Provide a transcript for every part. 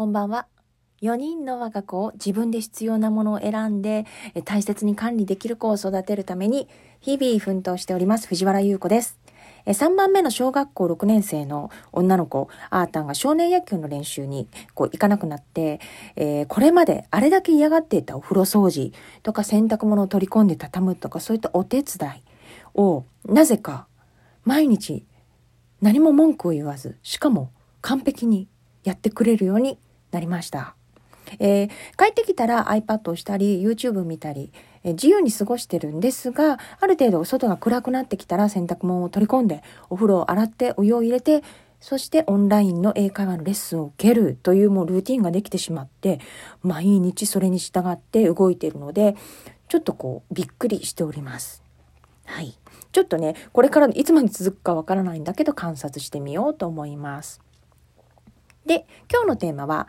こんばんは。4人の我が子を自分で必要なものを選んで大切に管理できる子を育てるために日々奮闘しております藤原優子です。3番目の小学校6年生の女の子、あーたんが少年野球の練習にこう行かなくなって、えー、これまであれだけ嫌がっていたお風呂掃除とか洗濯物を取り込んで畳むとかそういったお手伝いをなぜか毎日何も文句を言わず、しかも完璧にやってくれるようになりました。えー、帰ってきたら iPad をしたり YouTube 見たり、えー、自由に過ごしてるんですがある程度外が暗くなってきたら洗濯物を取り込んでお風呂を洗ってお湯を入れてそしてオンラインの英会話のレッスンを受けるというもうルーティンができてしまって毎日それに従って動いているのでちょっとこうびっくりしております。はい。ちょっとね、これからいつまで続くかわからないんだけど観察してみようと思います。で、今日のテーマは、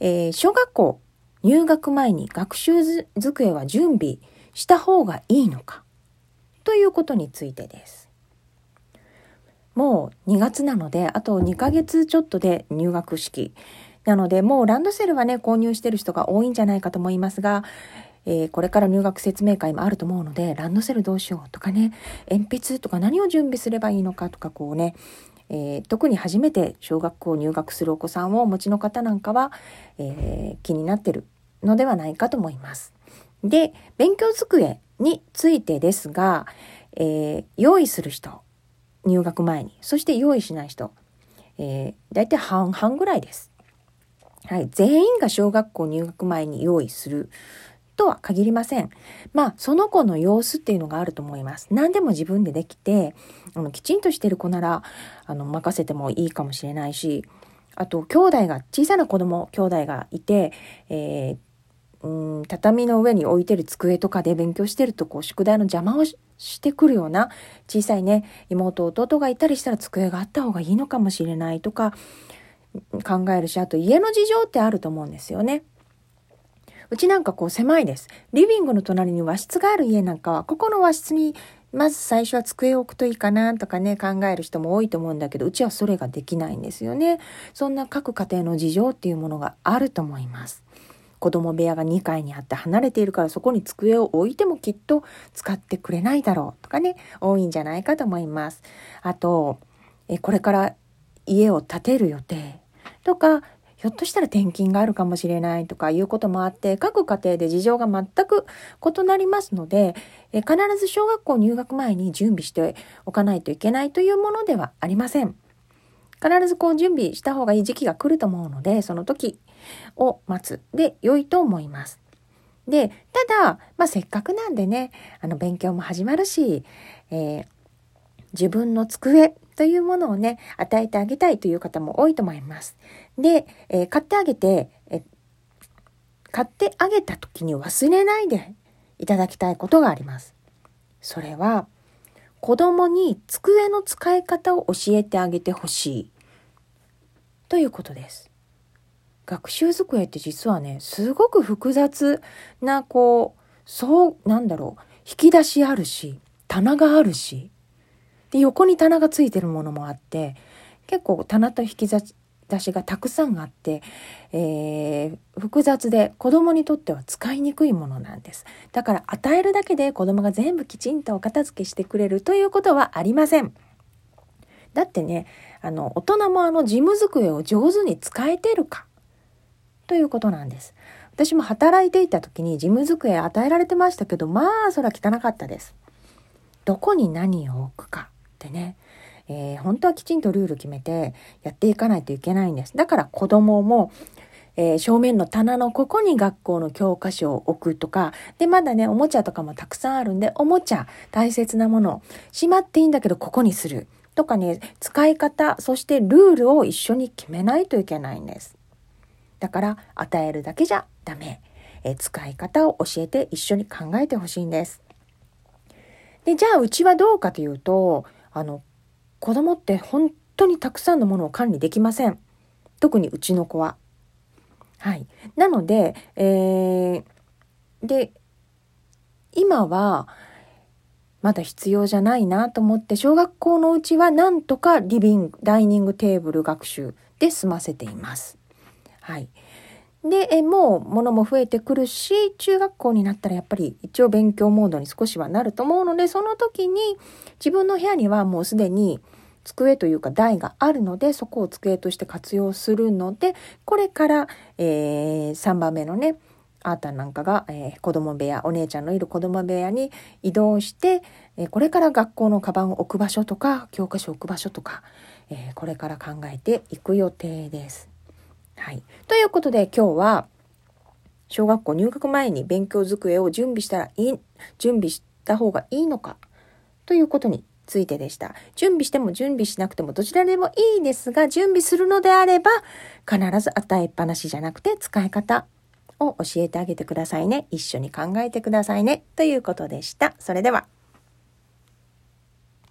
えー、小学校入学前に学習机は準備した方がいいのかということについてです。もう2月なので、あと2ヶ月ちょっとで入学式。なので、もうランドセルはね、購入してる人が多いんじゃないかと思いますが、えー、これから入学説明会もあると思うので、ランドセルどうしようとかね、鉛筆とか何を準備すればいいのかとか、こうね、えー、特に初めて小学校入学するお子さんをお持ちの方なんかは、えー、気になってるのではないかと思います。で、勉強机についてですが、えー、用意する人、入学前に、そして用意しない人、え、大体半々ぐらいです。はい、全員が小学校入学前に用意するとは限りません。まあ、その子の様子っていうのがあると思います。何でも自分でできて、あのきちんとしてる子なら、あの、任せてもいいかもしれないし、あと、兄弟が、小さな子供、兄弟がいて、えー、うん畳の上に置いてる机とかで勉強してるとこう宿題の邪魔をしてくるような小さいね妹弟がいたりしたら机があった方がいいのかもしれないとか考えるしあと家の事情ってあると思うんですよね。うちなんかこう狭いです。リビングの隣に和室がある家なんかは、ここの和室にまず最初は机を置くといいかなとかね、考える人も多いと思うんだけど、うちはそれができないんですよね。そんな各家庭の事情っていうものがあると思います。子供部屋が2階にあって離れているからそこに机を置いてもきっと使ってくれないだろうとかね、多いんじゃないかと思います。あと、えこれから家を建てる予定とか、ひょっとしたら転勤があるかもしれないとかいうこともあって、各家庭で事情が全く異なりますので、え必ず小学校入学前に準備しておかないといけないというものではありません。必ずこう準備した方がいい時期が来ると思うので、その時を待つで良いと思います。で、ただ、まあ、せっかくなんでね、あの、勉強も始まるし、えー、自分の机というものをね、与えてあげたいという方も多いと思います。で、えー、買ってあげて、え買ってあげた時に忘れないでいただきたいことがあります。それは、子供に机の使い方を教えてあげてほしいということです。学習机って実はね、すごく複雑な、こう、そう、なんだろう、引き出しあるし、棚があるし、で、横に棚がついてるものもあって、結構棚と引き出しがたくさんあって、えー、複雑で子供にとっては使いにくいものなんです。だから与えるだけで子供が全部きちんとお片付けしてくれるということはありません。だってね、あの、大人もあの事務机を上手に使えてるかということなんです。私も働いていた時に事務机与えられてましたけど、まあ、それは汚かったです。どこに何を置くか。ってね、えー、本当はきちんとルール決めてやっていかないといけないんです。だから子供も、えー、正面の棚のここに学校の教科書を置くとか、で、まだね、おもちゃとかもたくさんあるんで、おもちゃ、大切なもの、しまっていいんだけど、ここにする。とかね、使い方、そしてルールを一緒に決めないといけないんです。だから、与えるだけじゃダメ。えー、使い方を教えて一緒に考えてほしいんです。で、じゃあ、うちはどうかというと、あの、子供って本当にたくさんのものを管理できません。特にうちの子は。はい。なので、えー、で、今は、まだ必要じゃないなと思って、小学校のうちはなんとかリビング、ダイニングテーブル学習で済ませています。はい。で、えもう物も増えてくるし、中学校になったらやっぱり一応勉強モードに少しはなると思うので、その時に自分の部屋にはもうすでに机というか台があるので、そこを机として活用するので、これから、えー、3番目のね、あーたんなんかが、えー、子供部屋、お姉ちゃんのいる子供部屋に移動して、えー、これから学校のカバンを置く場所とか、教科書を置く場所とか、えー、これから考えていく予定です。はい。ということで今日は、小学校入学前に勉強机を準備したらいい、準備した方がいいのかということについてでした。準備しても準備しなくてもどちらでもいいですが、準備するのであれば、必ず与えっぱなしじゃなくて使い方を教えてあげてくださいね。一緒に考えてくださいね。ということでした。それでは。